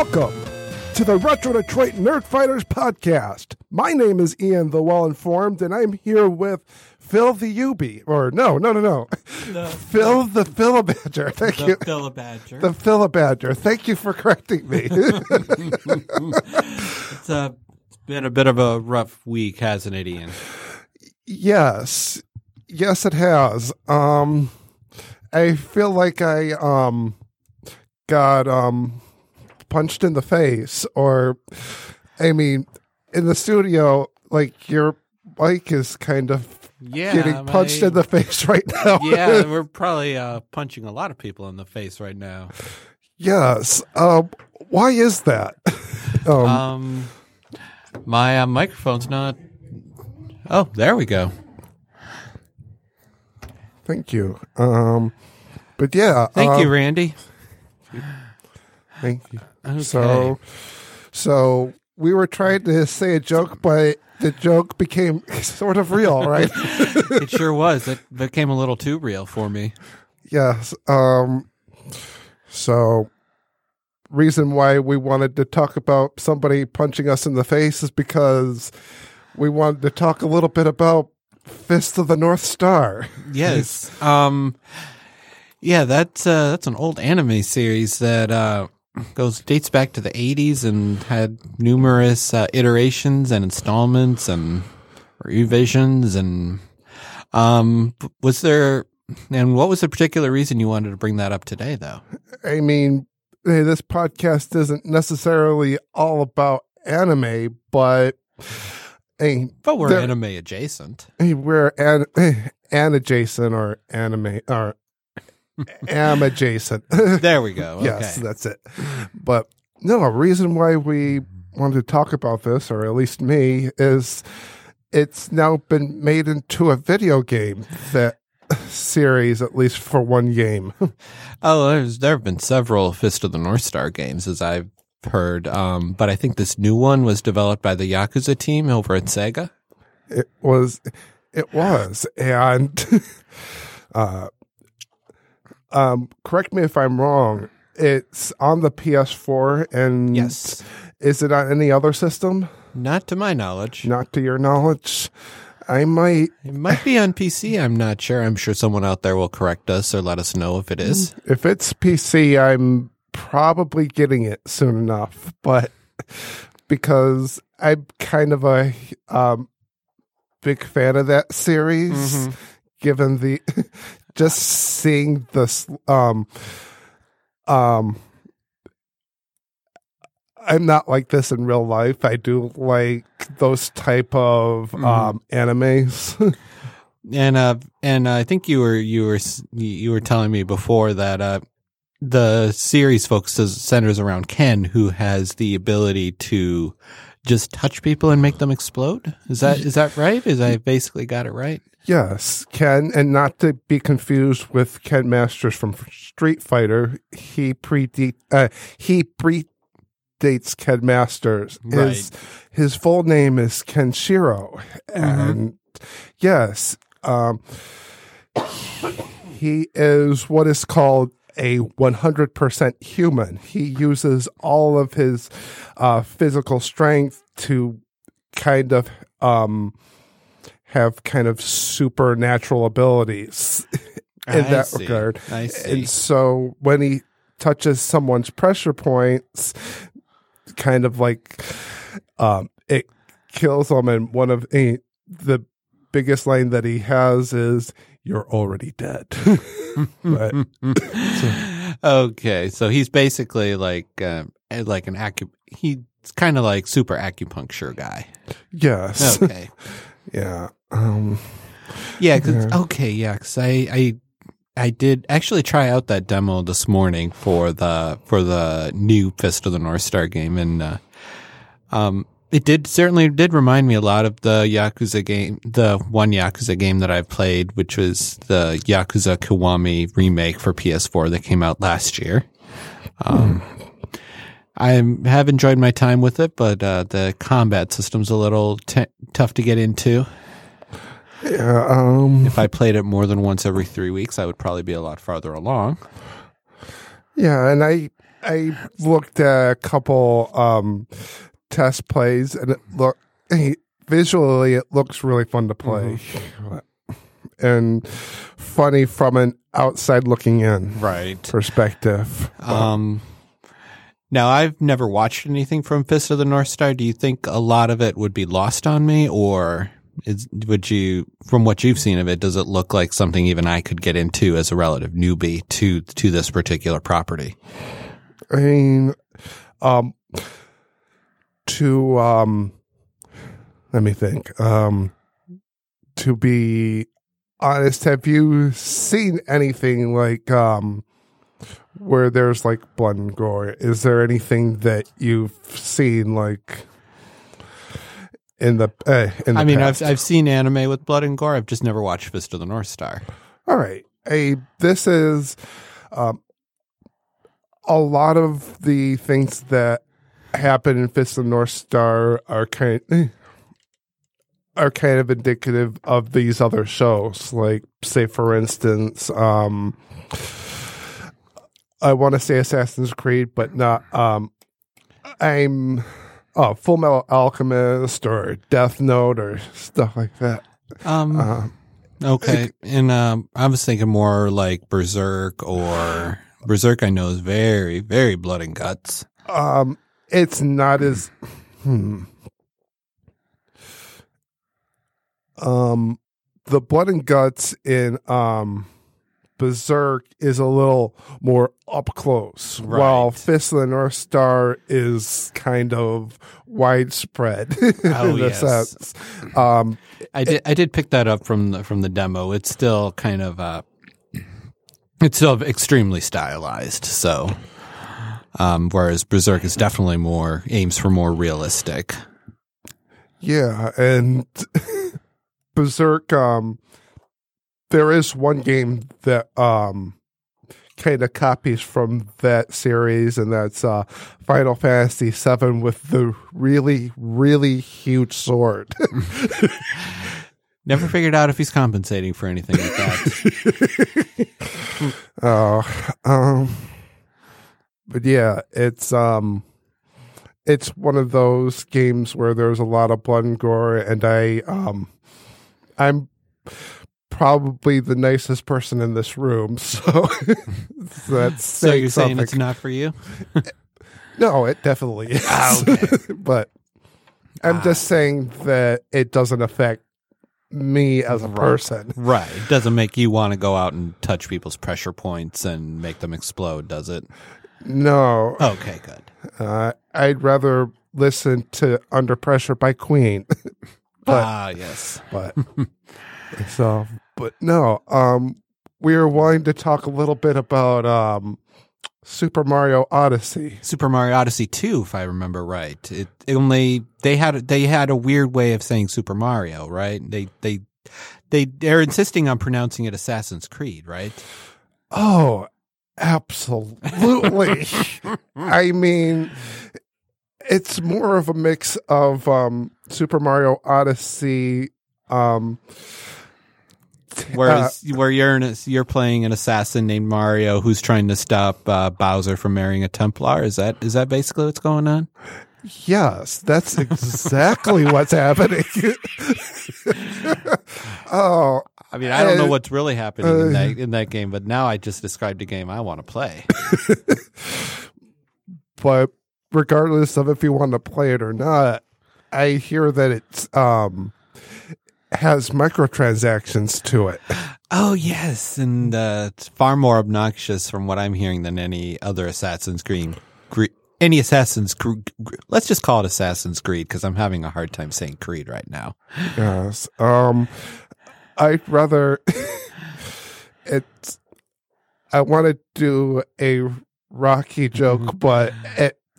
Welcome to the Retro Detroit Nerd Fighters podcast. My name is Ian, the well informed, and I'm here with Phil the Ubi. Or no, no, no, no. The, Phil the Philibadger. Thank the you. Philibadger. The Philibadger. Thank you for correcting me. it's, uh, it's been a bit of a rough week, hasn't it, Ian? yes. Yes, it has. Um, I feel like I um got um punched in the face, or I mean, in the studio, like your mic is kind of Yeah, getting punched my- in the face right now. yeah, we're probably uh, punching a lot of people in the face right now. yes. Um, why is that? um, Um, my uh, microphone's not. Oh, there we go. thank you. Um, but yeah. Thank um, you, Randy. Thank you. Okay. So, so we were trying to say a joke, but the joke became sort of real, right? it sure was. It became a little too real for me. yes. Um. So, reason why we wanted to talk about somebody punching us in the face is because we wanted to talk a little bit about Fist of the North Star. Yes. um yeah, that's uh that's an old anime series that uh goes dates back to the 80s and had numerous uh, iterations and installments and revisions and um was there and what was the particular reason you wanted to bring that up today though? I mean, hey, this podcast isn't necessarily all about anime, but. I But we're anime adjacent. Hey, we're an, an adjacent or anime or am adjacent. There we go. Okay. yes, that's it. But no, a reason why we wanted to talk about this, or at least me, is it's now been made into a video game that series, at least for one game. Oh, there's there have been several Fist of the North Star games as I've heard. Um, but I think this new one was developed by the Yakuza team over at Sega. It was, it was, and uh, um, correct me if I'm wrong. It's on the PS4, and Yes. is it on any other system? Not to my knowledge. Not to your knowledge. I might, It might be on PC. I'm not sure. I'm sure someone out there will correct us or let us know if it is. if it's PC, I'm probably getting it soon enough, but because I'm kind of a um, big fan of that series, Mhm. given the just seeing this um um I'm not like this in real life. I do like those type of Mhm. um animes. And uh, and I think you were you were you were telling me before that uh, the series focuses centers around Ken, who has the ability to just touch people and make them explode. Is that is that right? Is I basically got it right? Yes, Ken, and not to be confused with Ken Masters from Street Fighter. He predate uh, he predates Ken Masters. His his full name is Kenshiro, and yes, um, he is what is called a 100% human. He uses all of his uh, physical strength to kind of um, have kind of supernatural abilities in I that see. regard. I see. And so when he touches someone's pressure points, kind of like um, it kills them. And one of the biggest line that he has is, You're already dead. but okay, so he's basically like uh, like an acu. He's kind of like super acupuncture guy. yes. Okay, Yeah. Um, yeah. 'cause- Yeah. okay, yeah. Because I I I did actually try out that demo this morning for the for the new Fist of the North Star game, and uh, um, it did certainly did remind me a lot of the Yakuza game, the one Yakuza game that I've played, which was the Yakuza Kiwami remake for PS4 that came out last year. Um, I have enjoyed my time with it, but uh, the combat system's a little t- tough to get into. Yeah, um, If I played it more than once every three weeks, I would probably be a lot farther along. yeah, and I I looked at a couple um, test plays, and it look visually it looks really fun to play, and funny from an outside looking in Right. perspective. Um, now I've never watched anything from Fist of the North Star. Do you think a lot of it would be lost on me, or is, would you, from what you've seen of it, does it look like something even I could get into as a relative newbie to to this particular property? I mean, um, to um, let me think. Um, to be honest, have you seen anything like um, where there's like blood and gore? Is there anything that you've seen like in the? Uh, in the I mean, past? I've I've seen anime with blood and gore. I've just never watched Fist of the North Star. All right. A this is um, a lot of the things that happen in Fist of the North Star are kind are kind of indicative of these other shows. Like, say for instance, um, I want to say Assassin's Creed, but not. Um, I'm oh Full Metal Alchemist or Death Note or stuff like that. Um, Um, okay, and um, I was thinking more like Berserk or Berserk. I know is very very blood and guts. Um, it's not as hmm. Um, the blood and guts in um Berserk is a little more up close, while Fist of the North Star is kind of widespread Oh, in a yes. sense. Um, I did I did pick that up from the from the demo. It's still kind of uh it's still extremely stylized. So um whereas Berserk is definitely more aims for more realistic. Yeah, and Berserk, um, there is one game that um kind of copies from that series, and that's uh Final Fantasy VII with the really, really huge sword. Never figured out if he's compensating for anything like that. Oh, um, but yeah, it's um, it's one of those games where there's a lot of blood and gore, and I um, I'm probably the nicest person in this room, so that's so saying you're saying it's not for you? no, it definitely is, Ah, okay. but I'm just saying that it doesn't affect me as a Right. person. Right. It doesn't make you want to go out and touch people's pressure points and make them explode, does it? No, Okay, good. Uh, I'd rather listen to Under Pressure by Queen. But- ah, yes. but so but no, um we are wanting to talk a little bit about um Super Mario Odyssey. Super Mario Odyssey 2, if I remember right. It, it only they had they had a weird way of saying Super Mario, right? They they they they're insisting on pronouncing it Assassin's Creed, right? Oh, absolutely. I mean it's more of a mix of um Super Mario Odyssey um Whereas where you're an, you're playing an assassin named Mario who's trying to stop uh, Bowser from marrying a Templar. Is that is that basically what's going on? Yes, that's exactly what's happening. oh, I mean, I don't know Uh, what's really happening in uh, that in that game, but now I just described a game I want to play. but regardless of if you want to play it or not, I hear that it's um has microtransactions to it. Oh yes, and uh, it's far more obnoxious from what I'm hearing than any other Assassin's Creed. Any Assassin's Creed. Let's just call it Assassin's Creed because I'm having a hard time saying Creed right now. Yes. Um I'd rather it's I want to do a Rocky joke, but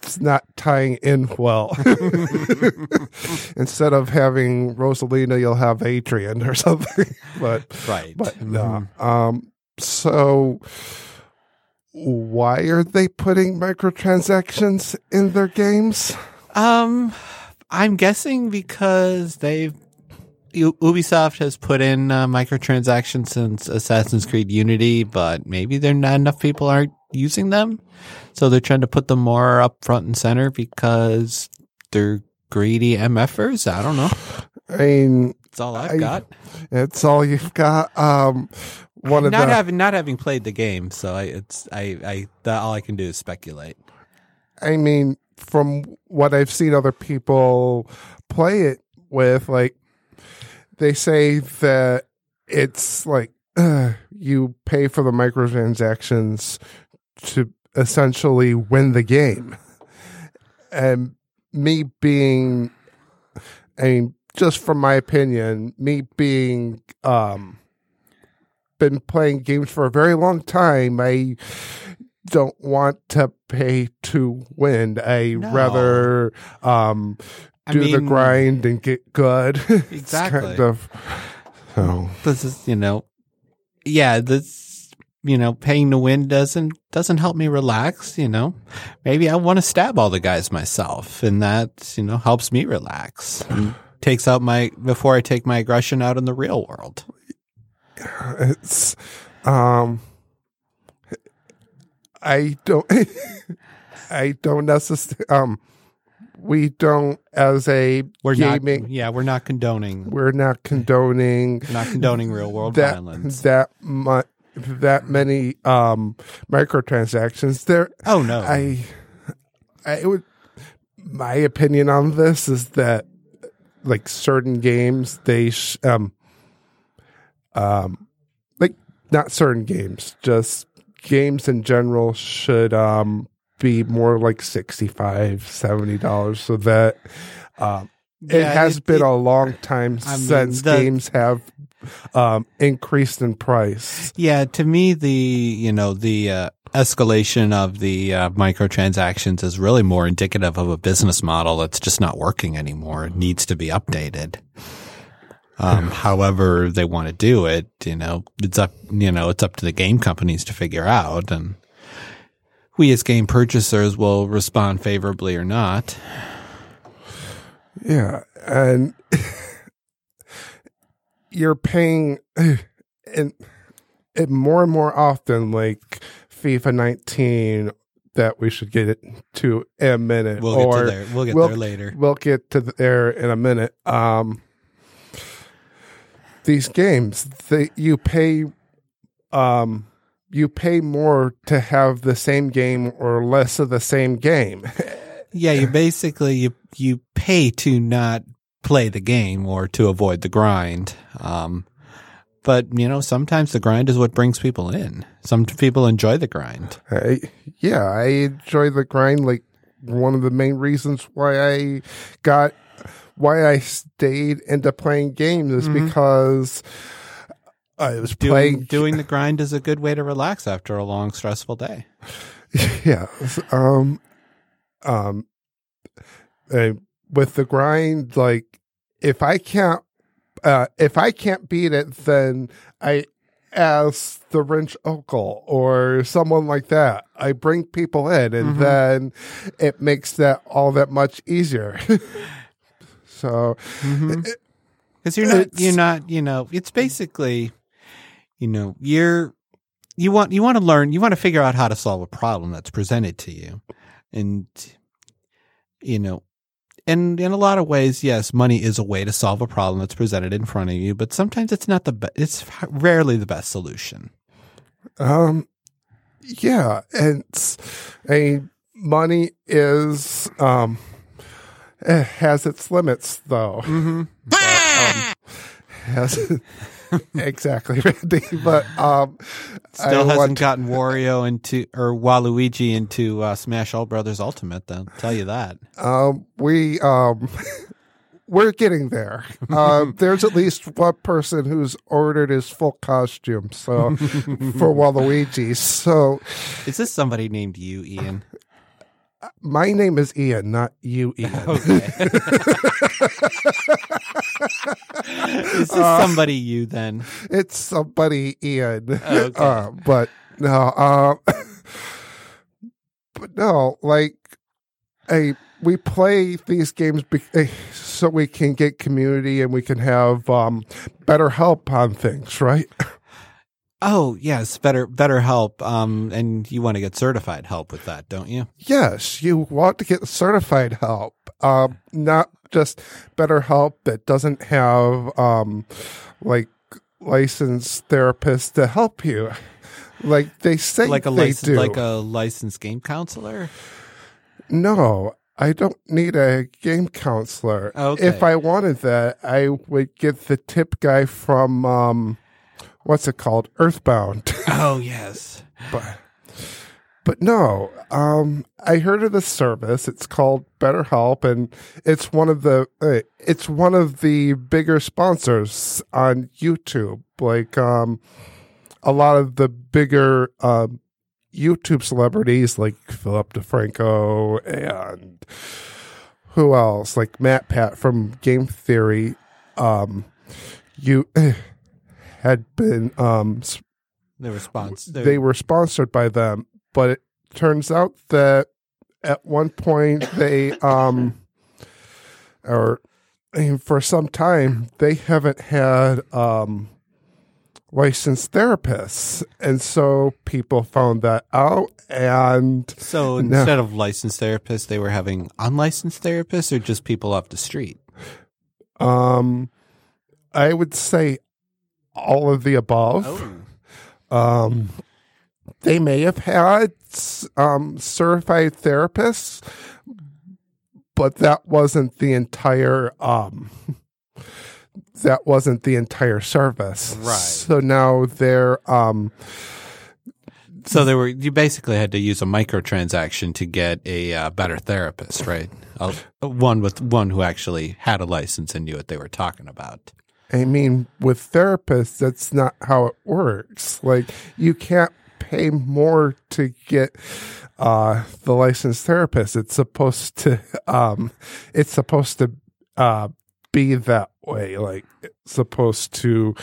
it's not tying in well. Instead of having Rosalina, you'll have Adrian or something. but Right. but Mhm. no. Um. So why are they putting microtransactions in their games? Um, I'm guessing because they've U- Ubisoft has put in uh, microtransactions since Assassin's Creed Unity, but maybe there not enough people aren't using them, so they're trying to put them more up front and center because they're greedy MFers. I don't know. I mean, it's all I've I- got. it's all you've got. Um. One of Not the having not having played the game, so I, it's I I that, all I can do is speculate. I mean, from what I've seen other people play it with, like they say that it's like uh, you pay for the microtransactions to essentially win the game. And me being, I mean, just from my opinion, me being, um, been playing games for a very long time, I don't want to pay to win. I No. rather um I do the grind and get good. Exactly. kind of so this is you know yeah this you know paying to win doesn't doesn't help me relax you know. Maybe i want to stab all the guys myself and that you know helps me relax and takes out my before i take my aggression out in the real world. It's um I don't I don't necessarily um we don't as a we're gaming not yeah we're not condoning. We're not condoning we're not condoning real world that violence. that mu- that many um microtransactions there oh no I, I would. My opinion on this is that, like certain games, they sh- um, um, like not certain games, just games in general should um be more like 65 70 dollars, so that um it has it- been it- a long time I mean, since the- games have um increased in price. Yeah, to me, the you know the uh, escalation of the uh, microtransactions is really more indicative of a business model that's just not working anymore. It needs to be updated. Um, however, they want to do it, you know, it's up, you know, it's up to the game companies to figure out, and we as game purchasers will respond favorably or not. Yeah, and you're paying and and more and more often like FIFA 19 that we should get it to in a minute We'll get or to there. We'll get we'll- there later. we'll get to there in a minute um these games they you pay um you pay more to have the same game or less of the same game Yeah, you basically you you pay to not play the game or to avoid the grind. Um, but you know, sometimes the grind is what brings people in. Some people enjoy the grind. I, yeah, I enjoy the grind. Like one of the main reasons why I got why I stayed into playing games is Mhm. because I was Doing playing. doing the grind is a good way to relax after a long stressful day. yeah, um, um, uh, with the grind, like if I can't, uh, if I can't beat it, then I ask the wrench uncle or someone like that. I bring people in, and Mhm. then it makes that all that much easier. so Because you're not you're not you know it's basically you know you're you want you want to learn you want to figure out how to solve a problem that's presented to you and you know and in a lot of ways yes money is a way to solve a problem that's presented in front of you but sometimes it's not the best it's rarely the best solution Um, yeah, and a money is um, it has its limits though. mm-hmm. But, um, has exactly, Randy. But um, still I hasn't want- gotten Wario into or Waluigi into uh, Smash All Brothers Ultimate Then I'll tell you that Um, we um, we're getting there. Um, there's at least one person who's ordered his full costume. So for Waluigi. So Is this somebody named you, Ian? my name is Ian, not you, Ian. Okay. Is this somebody you then? It's somebody Ian. Okay. Uh, but no, um, but no, like, hey, we play these games be- eh, so we can get community and we can have um, better help on things, right? Oh yes, better better help. Um, and you want to get certified help with that, don't you? Yes, you want to get certified help, um, not just better help that doesn't have um, like licensed therapists to help you. Like they say Like a they license, do. like a licensed game counselor. No, I don't need a game counselor. Okay. If I wanted that, I would get the tip guy from um what's it called? Earthbound. Oh yes. but but no, um I heard of this service. It's called BetterHelp and it's one of the uh, it's one of the bigger sponsors on YouTube. Like um a lot of the bigger um YouTube celebrities like Philip DeFranco and who else? Like Matt Pat from Game Theory. Um, you had been um, They were sponsors. they were sponsored by them, but it turns out that at one point they um or I mean, for some time they haven't had um licensed therapists and so people found that out and So instead of licensed therapists, they were having unlicensed therapists, or just people off the street. um i would say all of the above um they may have had um certified therapists but that wasn't the entire um that wasn't the entire service Right. so now they're um So they were. You basically had to use a microtransaction to get a uh, better therapist, right? A, one with one who actually had a license and knew what they were talking about. I mean, with therapists, that's not how it works. Like, you can't pay more to get uh, the licensed therapist. It's supposed to, um, it's supposed to uh, be that way. Like, it's supposed to,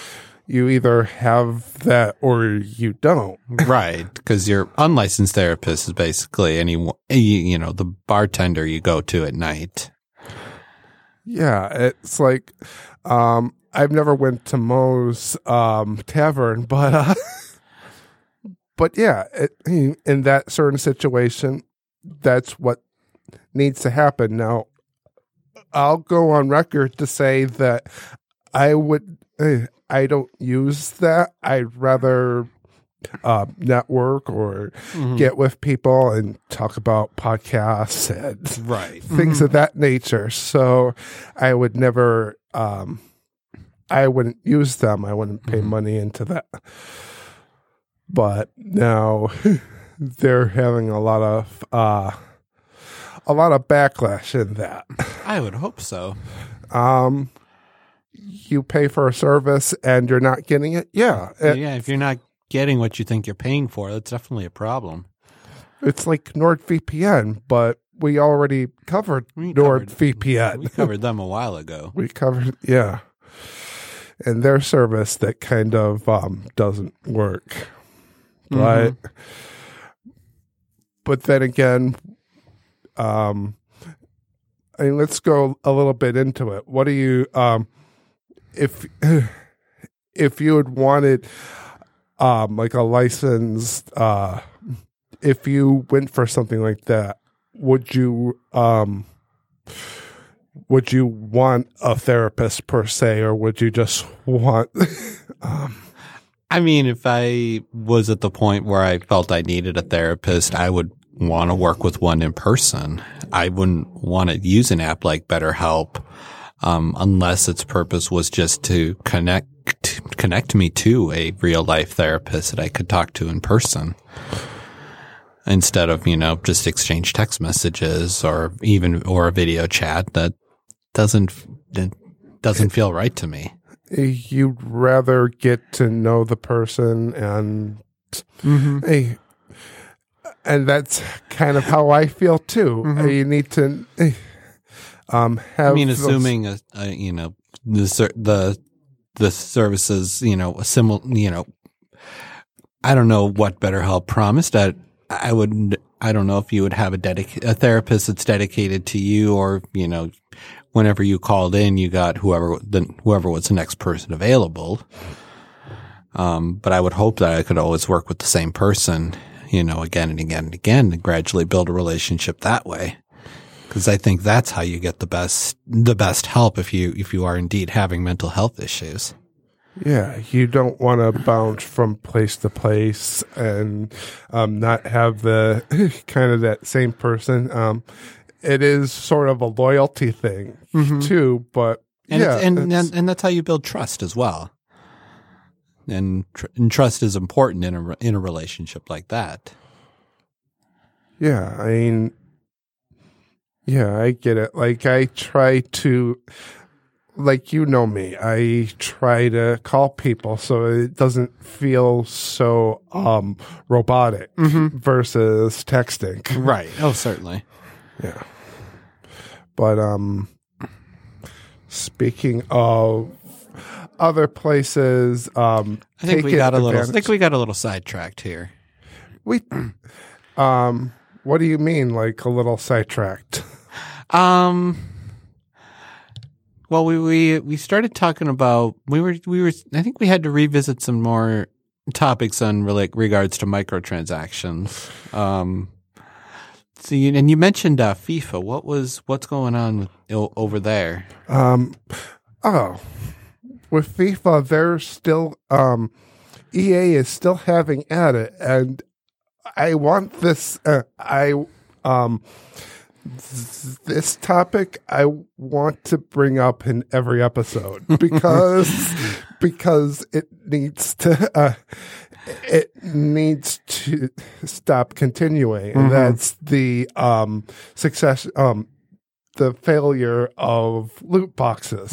you either have that or you don't. right because your unlicensed therapist is basically any you know the bartender you go to at night Yeah, it's like, um, I've never went to Moe's um, Tavern, but uh, but yeah, it, in that certain situation, that's what needs to happen. Now, I'll go on record to say that I would, eh, I don't use that. I'd rather uh, network or get with people and talk about podcasts and right things of that nature. So I would never, um, I wouldn't use them. I wouldn't pay money into that. But now they're having a lot of, uh, a lot of backlash in that. i would hope so Um, you pay for a service and you're not getting it. Yeah. It- yeah if you're not getting what you think you're paying for that's definitely a problem It's like NordVPN, but we already covered We covered- NordVPN. we covered them a while ago we covered yeah and their service that kind of um, doesn't work but but then again um I mean, let's go a little bit into it. What do you um if if you had wanted um like a licensed uh if you went for something like that would you um would you want a therapist per se or would you just want um I mean, if I was at the point where I felt I needed a therapist, I would want to work with one in person. I wouldn't want to use an app like BetterHelp um, unless its purpose was just to connect connect me to a real life therapist that I could talk to in person. Instead of, you know, just exchange text messages or even or a video chat that doesn't it doesn't feel right to me. You'd rather get to know the person and Mm-hmm. hey, and that's kind of how I feel too. Mhm. You need to um have I mean, those- assuming a, a you know the the the services, you know, a similar, you know, I don't know what BetterHelp promised. I I would I don't know if you would have a dedic- a therapist that's dedicated to you, or you know, whenever you called in, you got whoever the whoever was the next person available. Um, but I would hope that I could always work with the same person, you know, again and again and again, and gradually build a relationship that way because I think that's how you get the best the best help if you if you are indeed having mental health issues. Yeah, you don't want to bounce from place to place and um, not have the kind of that same person. Um, it is sort of a loyalty thing too, but And yeah, and, and and that's how you build trust as well. And, tr- and trust is important in a in a relationship like that. yeah. I mean, yeah, I get it. Like I try to, like you know me, I try to call people so it doesn't feel so um robotic versus texting. Right. Oh, certainly. Yeah. But um speaking of other places, um I think we got a little. I advantage- think we got a little sidetracked here. we um what do you mean like a little sidetracked? Um. Well, we we we started talking about we were we were. I think we had to revisit some more topics on rela- regards to microtransactions. Um. So you, and you mentioned uh, FIFA. What was what's going on with, over there? Um oh with FIFA they're still um EA is still having at it and I want this uh, I um th- this topic I want to bring up in every episode because because it needs to uh, it needs to stop continuing and that's the um success um the failure of loot boxes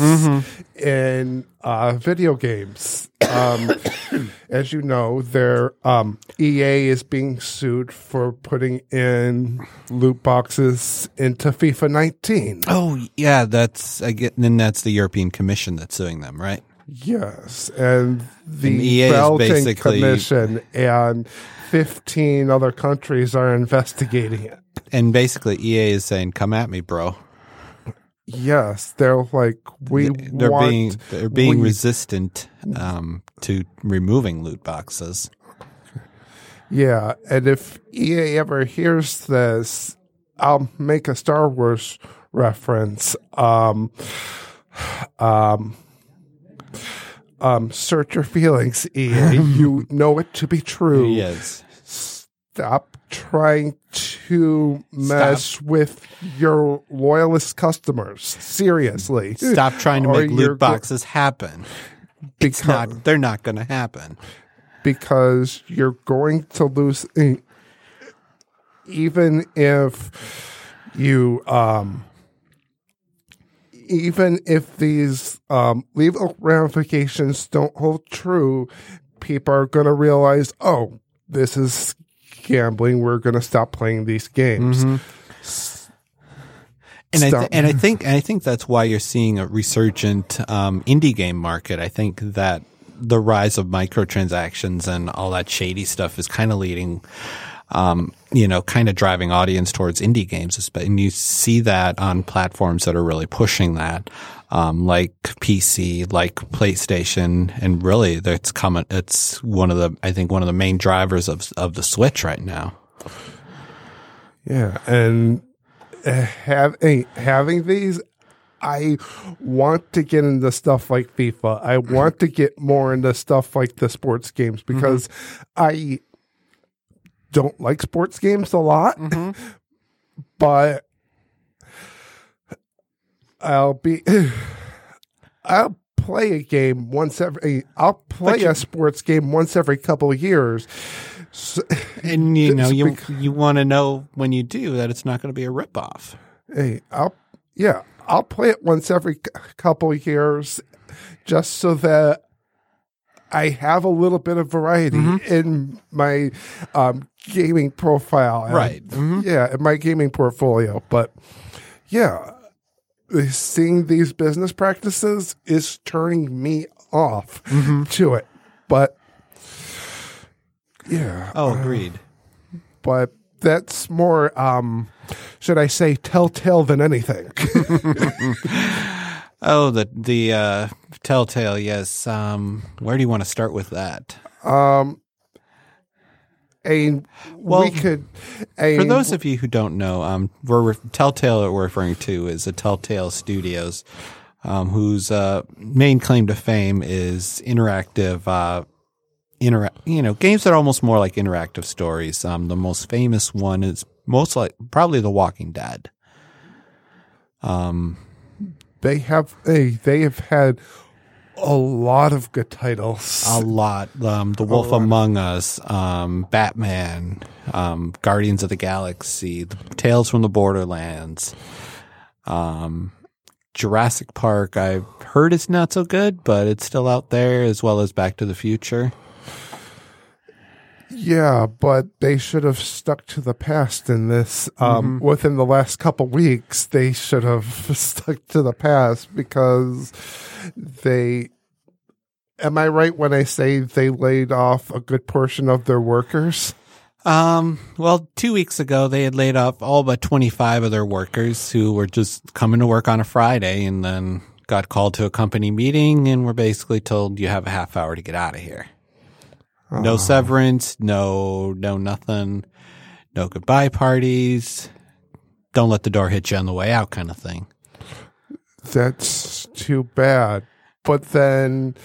in uh, video games. Um, as you know, their um, EA is being sued for putting in loot boxes into FIFA 19. Oh yeah, that's I get. Then that's the European Commission that's suing them, right? Yes, and the And EA Belgian basically- Commission and 15 other countries are investigating it. And basically, EA is saying, "Come at me, bro." Yes, they're like we they're want being they're being we- resistant um, to removing loot boxes. Yeah, and if EA ever hears this, I'll make a Star Wars reference. Um, um, um, search your feelings, EA. you know it to be true. Yes. Stop trying to mess with your loyalist customers. Seriously. Stop trying to make loot go- boxes happen. It's Because- not. They're not going to happen. because you're going to lose even if you um even if these um legal ramifications don't hold true people are going to realize oh this is gambling. We're going to stop playing these games. And I th- and I think and I think that's why you're seeing a resurgent um, indie game market. I think that the rise of microtransactions and all that shady stuff is kind of leading, um, you know, kind of driving audience towards indie games. And you see that on platforms that are really pushing that, um, like PC, like PlayStation, and really that's coming. It's one of the I think one of the main drivers of of the Switch right now. Yeah, and uh, have eh, having these, I want to get into stuff like FIFA. I want to get more into stuff like the sports games because I don't like sports games a lot, mm-hmm. but I'll be I'll play a game once every I'll play you- a sports game once every couple of years. So, And you know, you bec- you want to know when you do that it's not going to be a ripoff. hey, I'll yeah, I'll play it once every couple of years, just so that I have a little bit of variety in my um, gaming profile. And- Right. Mhm. Yeah, in my gaming portfolio. But yeah, seeing these business practices is turning me off to it. But yeah, Oh, agreed. but that's more um should I say telltale than anything. Oh, the the uh, Telltale. Yes. Um, where do you want to start with that? um a Well, we could a, For those of you who don't know, um, we're Telltale that we're referring to is a Telltale Studios, um, whose uh, main claim to fame is interactive, uh, intera- you know, games that are almost more like interactive stories. Um, the most famous one is most like probably The Walking Dead. Um, they have a they have had a lot of good titles. a lot. Um, the Wolf. Among Us, um, Batman, um, Guardians of the Galaxy, the Tales from the Borderlands, um, Jurassic Park. I've heard it's not so good, but it's still out there, as well as Back to the Future. Yeah, but they should have stuck to the past in this. Um, Mm-hmm. Within the last couple weeks, they should have stuck to the past because they. Am I right when I say they laid off a good portion of their workers? Um, well, two weeks ago, they had laid off all but 25 of their workers who were just coming to work on a Friday and then got called to a company meeting and were basically told you have a half hour to get out of here. No severance, no, no nothing, no goodbye parties. Don't let the door hit you on the way out kind of thing. That's too bad. But then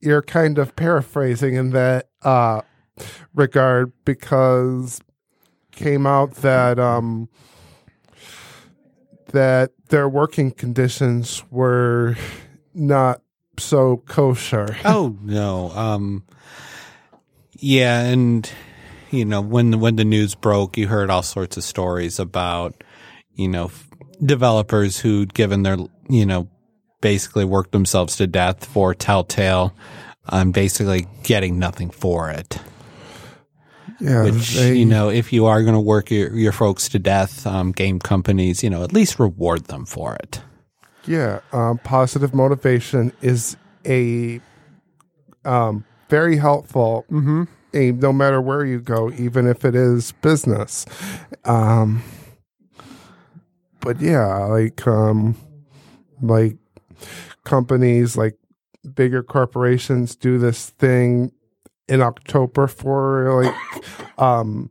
you're kind of paraphrasing in that uh, regard because came out that um, that their working conditions were not so kosher. Oh no. Um yeah, and you know, when the, when the news broke, you heard all sorts of stories about, you know, f- developers who'd given their, you know, basically worked themselves to death for Telltale, um, basically getting nothing for it. Yeah, Which, they- you know, if you are going to work your, your folks to death, um, game companies, you know, at least reward them for it. Yeah, um, positive motivation is a um, very helpful. Mm-hmm. eh, no matter where you go, even if it is business. Um, but yeah, like um, like companies, like bigger corporations, do this thing in October for like um,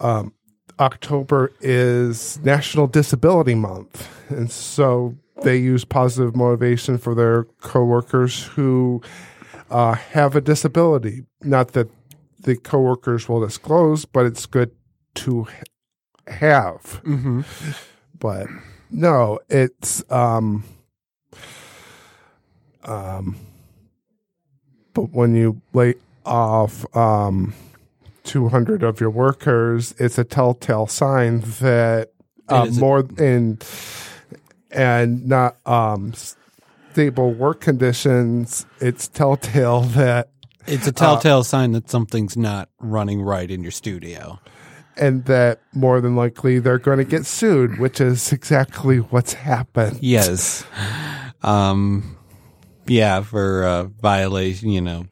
um, October is National Disability Month, and so they use positive motivation for their coworkers who uh, have a disability. Not that the coworkers will disclose, but it's good to have. Mm-hmm. But no, it's um, um, but when you lay off um, 200 of your workers, it's a telltale sign that uh, is a- more in and not um, stable work conditions. It's telltale that It's a telltale sign that something's not running right in your studio. and that more than likely they're going to get sued, which is exactly what's happened. Yes. Um, yeah, for uh, violation, you know,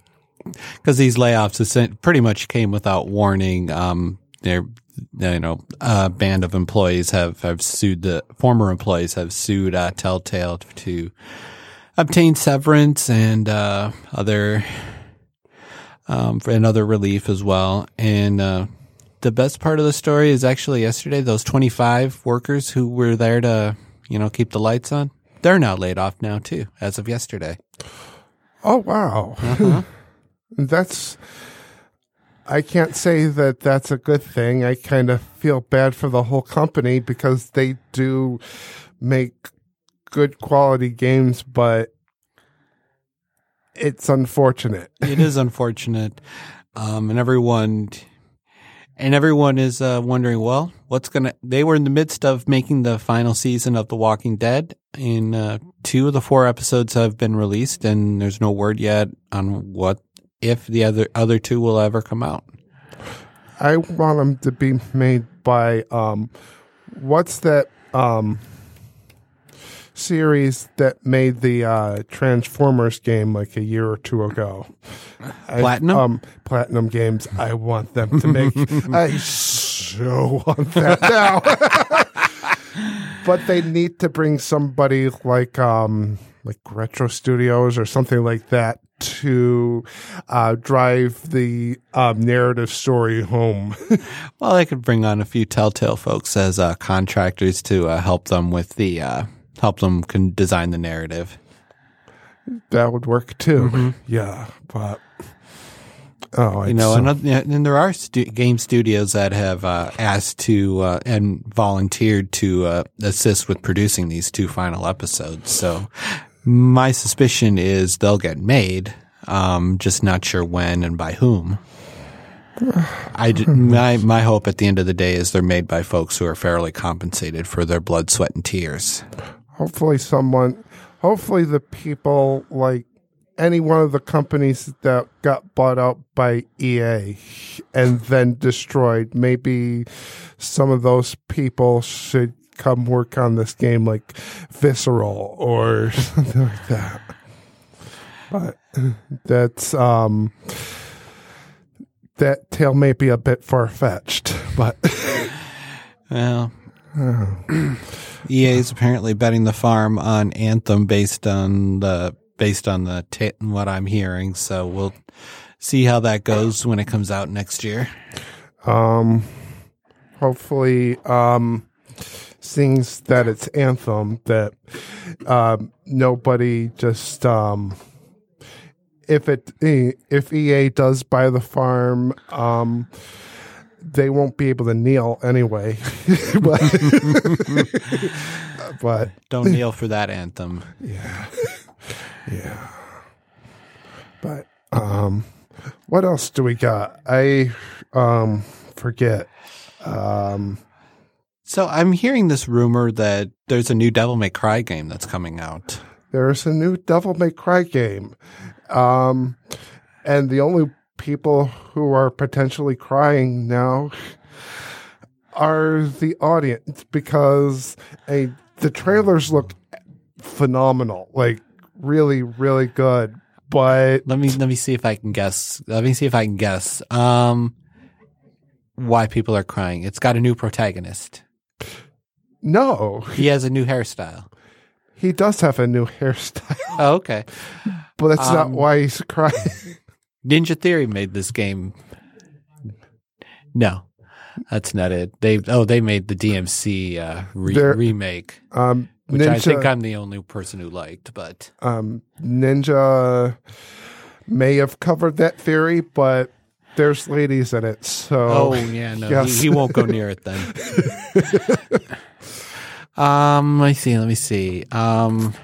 because these layoffs pretty much came without warning. Um, they're, you know, a band of employees have, have sued the former employees have sued uh, Telltale to obtain severance and uh, other um, and other relief as well. And uh, the best part of the story is actually yesterday those 25 workers who were there to you know keep the lights on they're now laid off now too as of yesterday Oh wow, Uh-huh. that's. I can't say that that's a good thing. I kind of feel bad for the whole company because they do make good quality games, but it's unfortunate. it is unfortunate um, and everyone And everyone is uh, wondering, well, what's gonna? They were in the midst of making the final season of The Walking Dead, and uh, two of the four episodes have been released, and there's no word yet on what if the other other two will ever come out. I want them to be made by um, what's that um series that made the uh, Transformers game like a year or two ago? I- Platinum? um, Platinum Games. I want them to make. I so want that now. but they need to bring somebody like um like Retro Studios or something like that to uh, drive the um, narrative story home. Well, they could bring on a few Telltale folks as uh, contractors to uh, help them with the uh, help them can design the narrative. that would work too. Yeah, but oh, You know, and, and there are stu- game studios that have uh, asked to uh, and volunteered to uh, assist with producing these two final episodes. So my suspicion is they'll get made. Um, just not sure when and by whom. I d- my my hope at the end of the day is they're made by folks who are fairly compensated for their blood, sweat, and tears. Hopefully someone hopefully the people like any one of the companies that got bought out by EA and then destroyed maybe some of those people should come work on this game like visceral or something like that. But that's um that tale may be a bit far-fetched but Well, EA is apparently betting the farm on Anthem based on the based on the what I'm hearing. So we'll see how that goes when it comes out next year. um hopefully um sings that it's anthem that um nobody just um if it if EA does buy the farm um they won't be able to kneel anyway but but Don't kneel for that anthem. yeah yeah. but um what else do we got i um forget um So I'm hearing this rumor that there's a new Devil May Cry game that's coming out. there's a new Devil May Cry game. Um, and the only people who are potentially crying now are the audience because a, the trailers look phenomenal, like really, really good. But Let me let me see if I can guess. Let me see if I can guess. Um, why people are crying? It's got a new protagonist. no, He has a new hairstyle. he does have a new hairstyle, Oh, okay. but that's not Um, why he's crying. Ninja Theory made this game. No, that's not it. They oh they made the DMC uh, re- remake, Um, which I think I'm the only person who liked. But um, Ninja may have covered that theory, but there's ladies in it, so oh yeah, no, yes. he, he won't go near it then. um, let me see. Let me see. Um,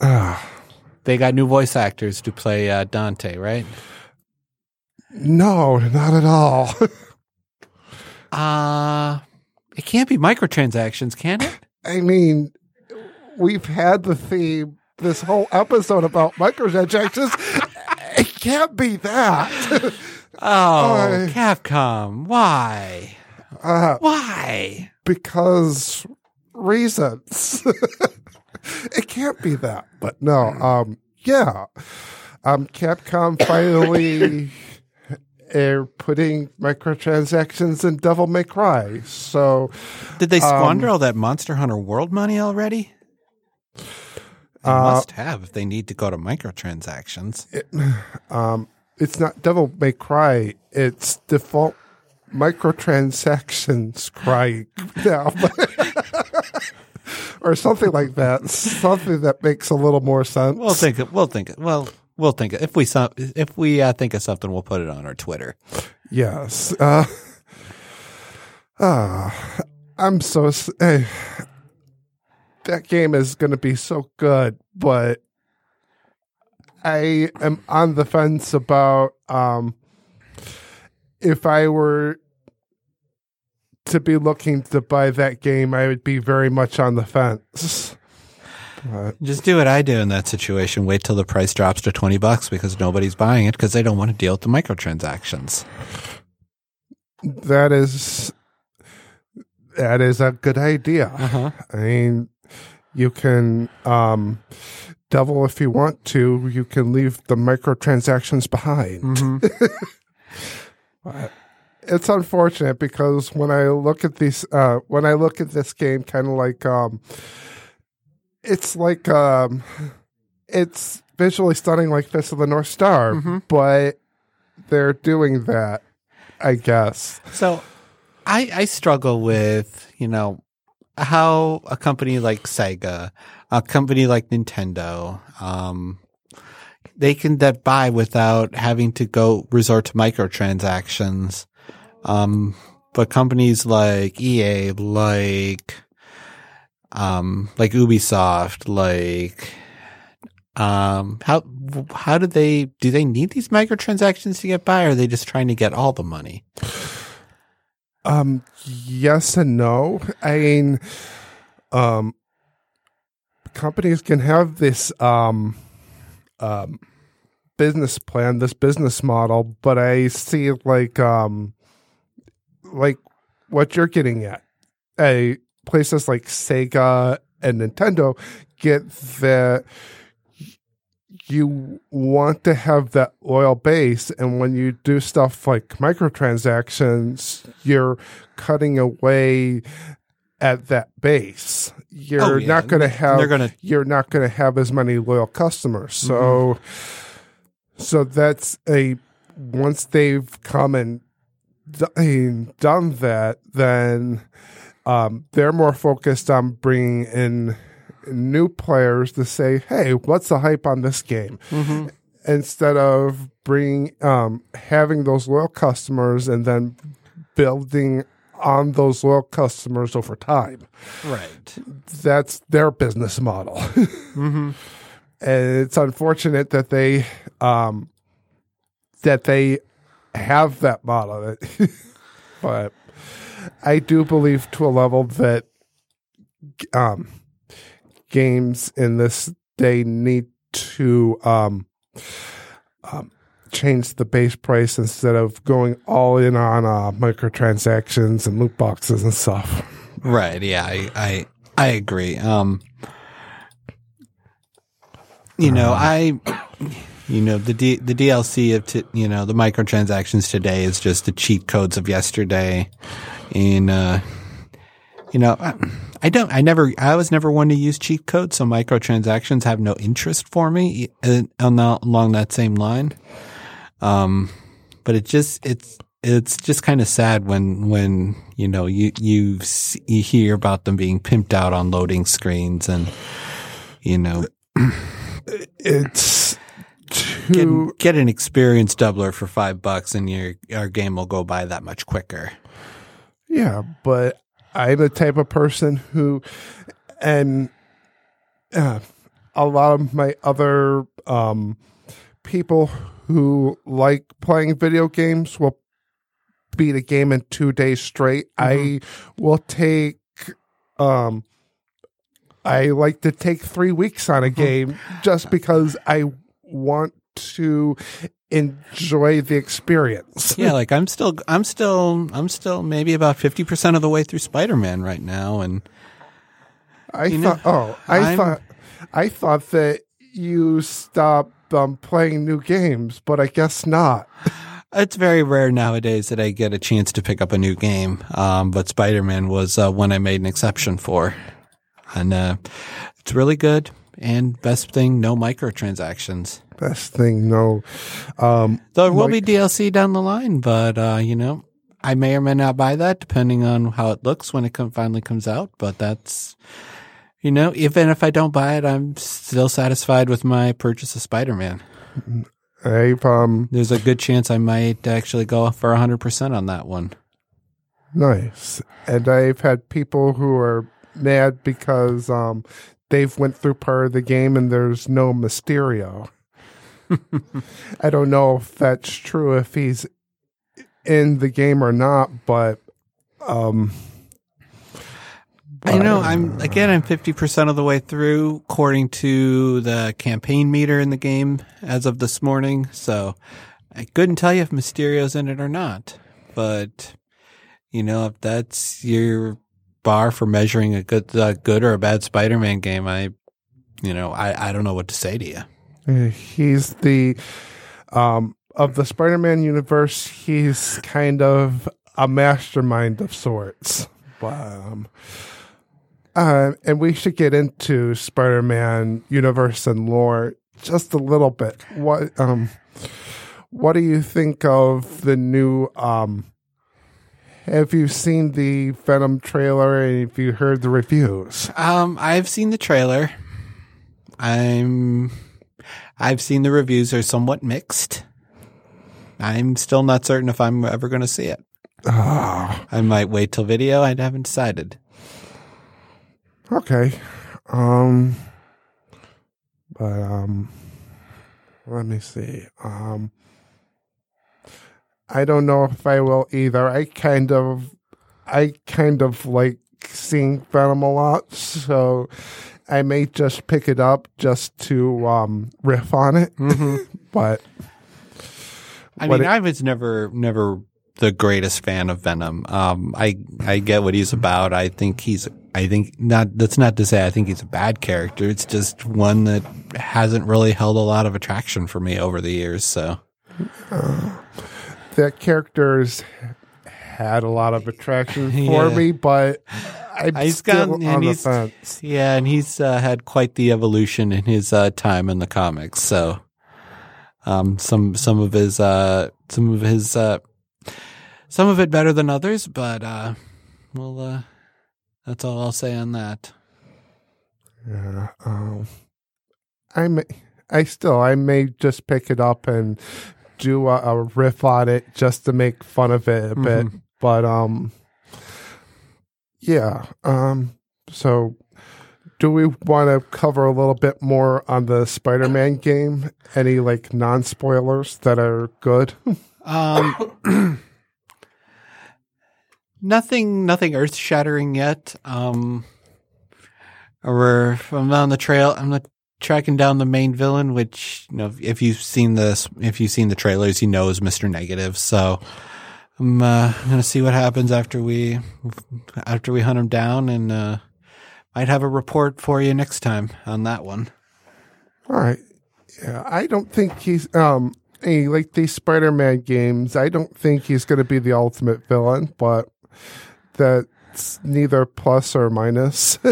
Ah, they got new voice actors to play uh, Dante, right? no, not at all. Uh it can't be microtransactions, can it? I mean, we've had the theme this whole episode about microtransactions. it can't be that. Oh, I- Capcom, why? Uh, Why? because reasons. it can't be that. But no, um, yeah. Um, Capcom finally are putting microtransactions in Devil May Cry. So, Did they squander Um, all that Monster Hunter World money already? They Uh, must have if they need to go to microtransactions. um, it's not Devil May Cry. It's default microtransactions crying now. Or something like that. Something that makes a little more sense. We'll think. Of, we'll think. Of, well, we'll think. Of, if we if we uh, think of something, we'll put it on our Twitter. Yes. Uh, ah, I'm so. eh, that game is going to be so good, but I am on the fence about um, if I were to be looking to buy that game, I would be very much on the fence. But Just do what I do in that situation. Wait till the price drops to 20 bucks because nobody's buying it because they don't want to deal with the microtransactions. that is that is a good idea. Uh-huh. I mean, you can um, double if you want to. You can leave the microtransactions behind. Mm-hmm. It's unfortunate because when I look at these, uh, when I look at this game, kind of like, um, it's like, um, it's visually stunning like Fist of the North Star, Mhm. but they're doing that, I guess. So I, I struggle with, you know, how a company like Sega, a company like Nintendo, um, they can get by without having to go resort to microtransactions. Um, but companies like EA, like, um, like Ubisoft, like, um, how, how do they, do they need these microtransactions to get by or are they just trying to get all the money? Um, yes and no. I mean, um, companies can have this um, um, business plan, this business model, but I see like um, like what you're getting at. A places like Sega and Nintendo get that you want to have that loyal base and when you do stuff like microtransactions you're cutting away at that base you're Oh, yeah. not going to have They're gonna- you're not going to have as many loyal customers so mm-hmm. so that's a once they've come and done that then um, they're more focused on bringing in new players to say, "Hey, what's the hype on this game?" Mm-hmm. Instead of bringing um, having those loyal customers and then building on those loyal customers over time. Right. That's their business model, Mm-hmm. and it's unfortunate that they um, that they have that model. but I do believe to a level that um, games in this day need to um, um, change the base price instead of going all in on uh, microtransactions and loot boxes and stuff. Right. Yeah. I, I, I agree. Um, you know, I, you know, the D, the DLC of, t- you know, the microtransactions today is just the cheat codes of yesterday. And, uh, you know, I, I don't, I never, I was never one to use cheat codes. So microtransactions have no interest for me uh, along that same line. Um, but it just, it's, it's just kind of sad when when you know you you you hear about them being pimped out on loading screens and you know It's get, get an experience doubler for five bucks and your our game will go by that much quicker. Yeah, but I'm the type of person who, and uh, a lot of my other um, people who like playing video games will beat a game in two days straight. I will take, um, I like to take three weeks on a game just because I want to enjoy the experience. Yeah, like I'm still I'm still I'm still maybe about fifty percent of the way through Spider Man right now, and I You know, thought. oh, I I'm- thought. I thought that you stopped um, playing new games, but I guess not. It's very rare nowadays that I get a chance to pick up a new game. Um, but Spider Man was uh, one I made an exception for, and uh, it's really good. And best thing, no microtransactions. Best thing, no. Um, There will Mic- be DLC down the line, but uh, you know, I may or may not buy that depending on how it looks when it com- finally comes out. But that's, you know, even if I don't buy it, I'm still satisfied with my purchase of Spider Man. I've um, There's a good chance I might actually go for hundred percent on that one. nice, and I've had people who are mad because um, they've went through part of the game and there's no Mysterio. I don't know if that's true. If he's in the game or not, but um, I know. I'm again. I'm fifty percent of the way through, according to the campaign meter in the game as of this morning. So I couldn't tell you if Mysterio's in it or not. But you know, if that's your bar for measuring a good, good or a bad Spider-Man game, I, you know, I, I don't know what to say to you. Uh, He's the um of the Spider-Man universe. He's kind of a mastermind of sorts. Um, uh, and we should get into Spider-Man universe and lore just a little bit. What um, what do you think of the new um? Have you've seen the Venom trailer and have you heard the reviews? Um, I've seen the trailer. I'm, I've seen the reviews are somewhat mixed. I'm still not certain if I'm ever going to see it. Ah. I might wait till video. I haven't decided. Okay. Um but um let me see. Um I don't know if I will either. I kind of I kind of like seeing Venom a lot, so I may just pick it up just to um riff on it. but I mean, it- I was never, never the greatest fan of Venom. Um, I, I get what he's about. I think he's, I think not, that's not to say I think he's a bad character. It's just one that hasn't really held a lot of attraction for me over the years. So, that character's had a lot of attraction for Yeah. me, but I'm He's still gotten- on the fence. yeah, and he's uh, had quite the evolution in his uh, time in the comics. So, um, some some of his uh, some of his uh, some of it better than others, but uh, well, uh, that's all I'll say on that. Yeah. Um, I may, I still, I may just pick it up and do a, a riff on it just to make fun of it a bit. But um, yeah. Um, so do we want to cover a little bit more on the Spider-Man game? Any like non-spoilers that are good? Um, nothing, nothing earth shattering yet. Um, we're I'm on the trail. I'm not tracking down the main villain, which you know, if you've seen this, if you've seen the trailers, you know is Mister Negative. So I'm uh, gonna see what happens after we after we hunt him down, and uh, might have a report for you next time on that one. All right. Yeah, I don't think he's um any like these Spider-Man games. I don't think he's going to be the ultimate villain, but that's neither plus or minus.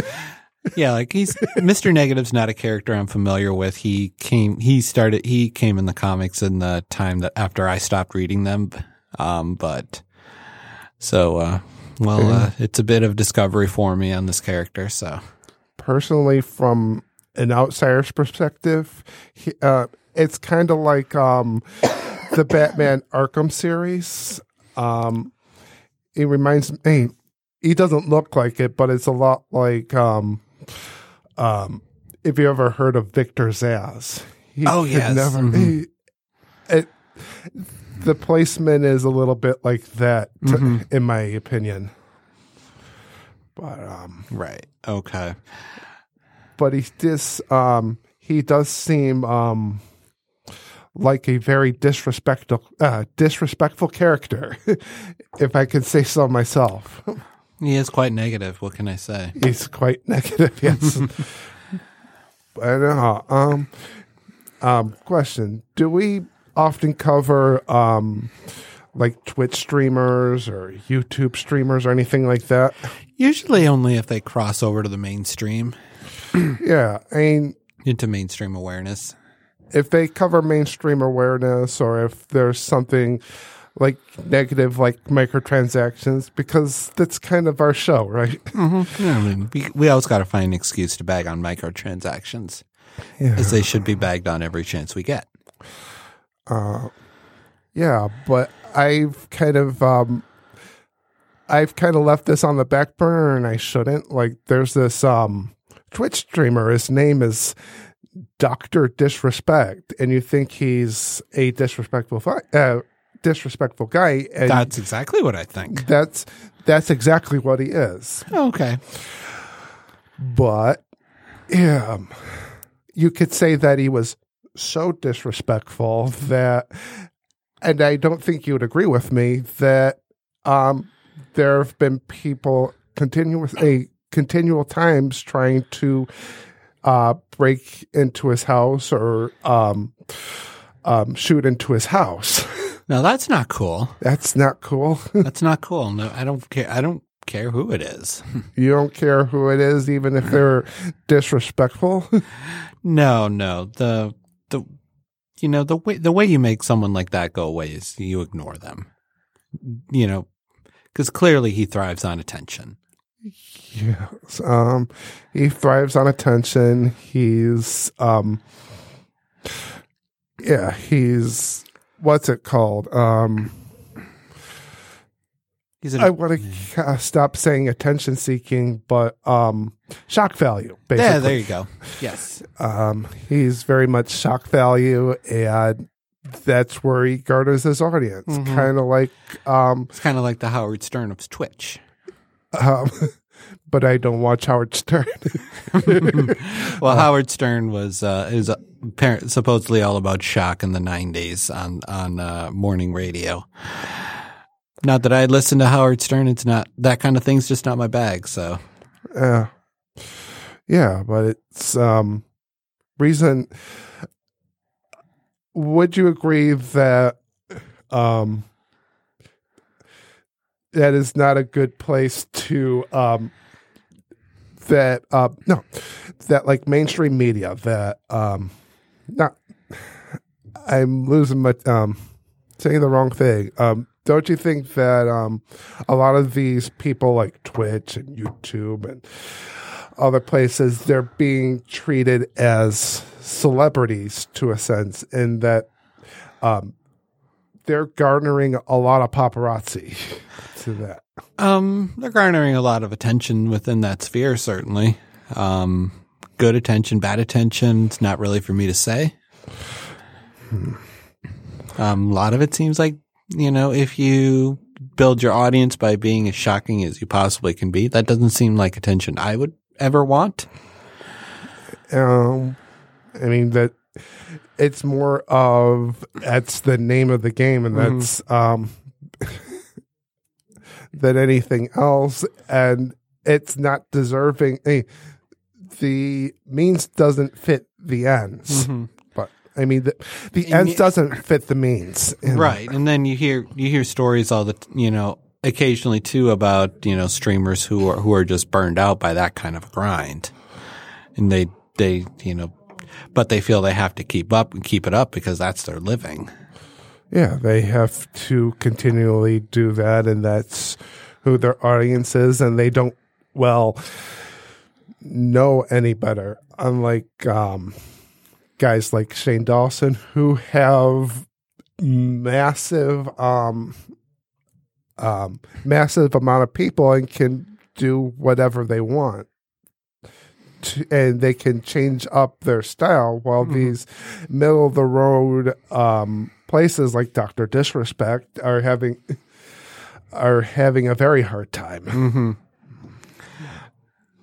Yeah, like he's Mr. Negative's not a character I'm familiar with. He came he started he came in the comics in the time that after I stopped reading them. Um but so uh well uh, it's a bit of discovery for me on this character, so Personally, from an outsider's perspective, he, uh, it's kind of like um the Batman Arkham series. Um, it reminds me. He doesn't look like it, but it's a lot like um, um, if you ever heard of Victor Zsasz. He Oh, yes. never. Mhm. he- it, the placement is a little bit like that, to- Mhm. in my opinion. But um, right. Okay. but he dis um he does seem um like a very disrespectful uh, disrespectful character, if I could say so myself. He is quite negative, what can I say? He's quite negative, yes. but uh, um um question: Do we often cover um like Twitch streamers or YouTube streamers or anything like that? Usually only if they cross over to the mainstream Yeah, I mean into mainstream awareness. if they cover mainstream awareness or if there's something like negative like microtransactions because that's kind of our show right Mm-hmm. Yeah, I mean, we, we always got to find an excuse to bag on microtransactions, yeah as they should be bagged on every chance we get. uh, yeah but i've kind of um i've kind of left this on the back burner and i shouldn't like there's this um twitch streamer his name is Dr. Disrespect, and you think he's a disrespectful uh, disrespectful guy, and That's exactly what I think. that's that's exactly what he is. Okay. But yeah, you could say that he was so disrespectful that, and I don't think you would agree with me that um, there have been people continuously continual times trying to uh, break into his house or um, um, shoot into his house. Now that's not cool. That's not cool. That's not cool. No, I don't care. I don't care who it is. you don't care who it is, even if they're disrespectful. No, no. The the you know the way the way you make someone like that go away is you ignore them. You know, because clearly he thrives on attention. Yes. Um, he thrives on attention. He's, um, yeah, he's, what's it called? Um, an, I want to uh, stop saying attention seeking, but, um, shock value, basically. yeah. There you go. Yes. Um, he's very much shock value and that's where he garners his audience. Mhm. Kind of like, um, It's kind of like the Howard Stern of Twitch. but I don't watch Howard Stern. Well, Howard Stern was uh, is apparent, supposedly all about shock in the '90s on on uh, morning radio. Not that I listen to Howard Stern; it's not that kind of thing's just not my bag. So Yeah. Yeah, but it's um reason would you agree that um that is not a good place to um that uh no that like mainstream media that um not I'm losing my um saying the wrong thing. Um don't you think that um a lot of these people like Twitch and YouTube and other places they're being treated as celebrities to a sense in that um they're garnering a lot of paparazzi to that. um, they're garnering a lot of attention within that sphere. Certainly, um, good attention, bad attention. It's not really for me to say. Um, a lot of it seems like you know if you build your audience by being as shocking as you possibly can be, that doesn't seem like attention I would ever want. Um, I mean that it's more of that's the name of the game, and Mhm. that's um than anything else, and it's not deserving. the means doesn't fit the ends, mm-hmm. but I mean the the You ends doesn't fit the means, you know. Right. And then you hear you hear stories all the you know occasionally too about you know streamers who are who are just burned out by that kind of grind, and they they you know, but they feel they have to keep up and keep it up because that's their living. Yeah, they have to continually do that, and that's who their audience is, and they don't well know any better. Unlike um, guys like Shane Dawson, who have massive, um, um, massive amount of people and can do whatever they want. To, and they can change up their style while these middle of the road um, places like Doctor Disrespect are having are having a very hard time. Mm-hmm.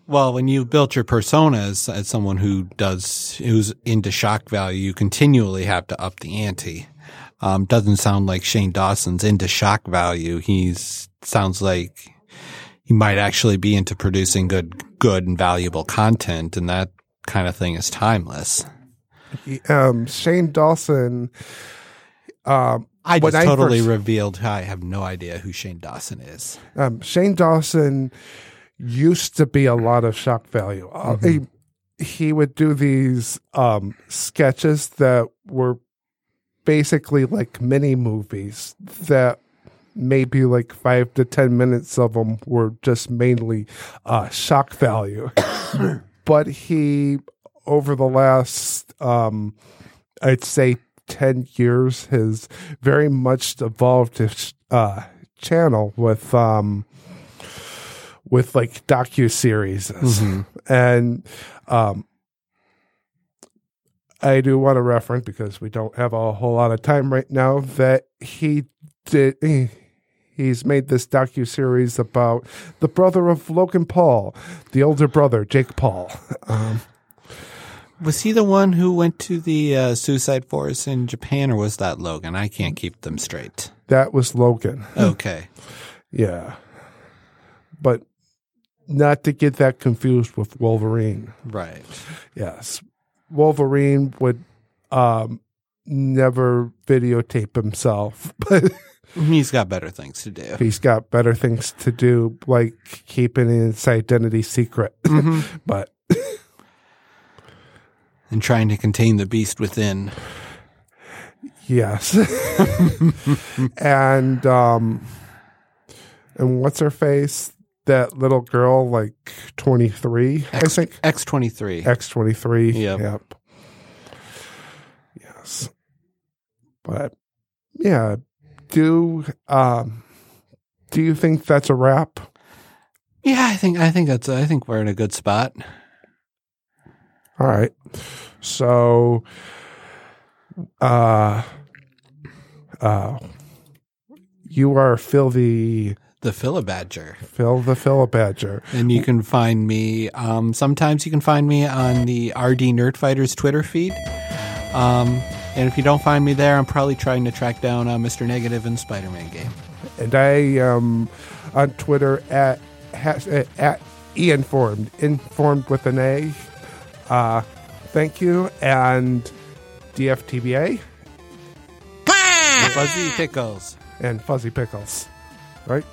Well, when you built your persona as, as someone who does who's into shock value, you continually have to up the ante. Um, doesn't sound like Shane Dawson's into shock value. He's sounds like he might actually be into producing good, good and valuable content, and that kind of thing is timeless. Um, Shane Dawson. Um, I just I totally first- revealed I have no idea who Shane Dawson is. um, Shane Dawson used to be a lot of shock value. Uh, he, he would do these um, sketches that were basically like mini movies that maybe like five to ten minutes of them were just mainly uh, shock value. but he, over the last, um, I'd say, 10 years, has very much evolved his uh, channel with. Um, with like docu series and um I do want to reference because we don't have a whole lot of time right now that he did. He, he's made this docu series about the brother of Logan Paul, the older brother Jake Paul. Um, Was he the one who went to the uh, suicide forest in Japan, or was that Logan? I can't keep them straight. that was Logan. Okay. Yeah, but not to get that confused with Wolverine. Right. Yes. Wolverine would um, never videotape himself, but He's got better things to do. he's got better things to do, like keeping his identity secret. but And trying to contain the beast within. yes. and um and what's her face? That little girl, like twenty three, I X, think. X23. X twenty three. Yep. Yep. Yes. But yeah, do um do you think that's a wrap? Yeah, I think I think that's I think we're in a good spot. All right. So uh uh you are Phil the The Philibadger. Phil the Philibadger. And you can find me, um, sometimes you can find me on the RD Nerdfighters Twitter feed. Um, and if you don't find me there, I'm probably trying to track down uh, Mr. Negative in Spider Man game. And I am on Twitter at has, at informed informed with an A. Uh thank you and DFTBA Fuzzy Pickles. and Fuzzy Pickles. Right?